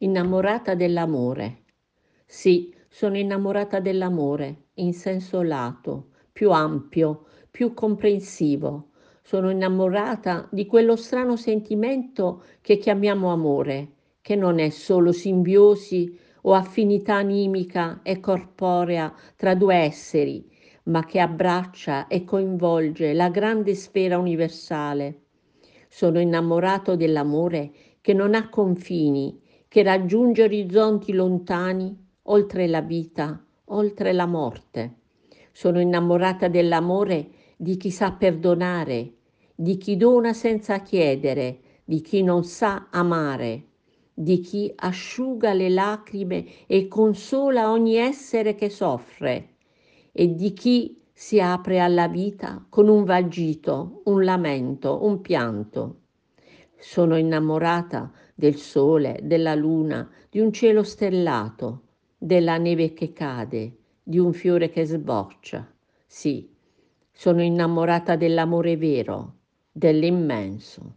Innamorata dell'amore. Sì, sono innamorata dell'amore in senso lato, più ampio, più comprensivo. Sono innamorata di quello strano sentimento che chiamiamo amore, che non è solo simbiosi o affinità animica e corporea tra due esseri, ma che abbraccia e coinvolge la grande sfera universale. Sono innamorato dell'amore che non ha confini, che raggiunge orizzonti lontani, oltre la vita, oltre la morte. Sono innamorata dell'amore di chi sa perdonare, di chi dona senza chiedere, di chi non sa amare, di chi asciuga le lacrime e consola ogni essere che soffre e di chi si apre alla vita con un vagito, un lamento, un pianto. Sono innamorata del sole, della luna, di un cielo stellato, della neve che cade, di un fiore che sboccia. Sì, sono innamorata dell'amore vero, dell'immenso.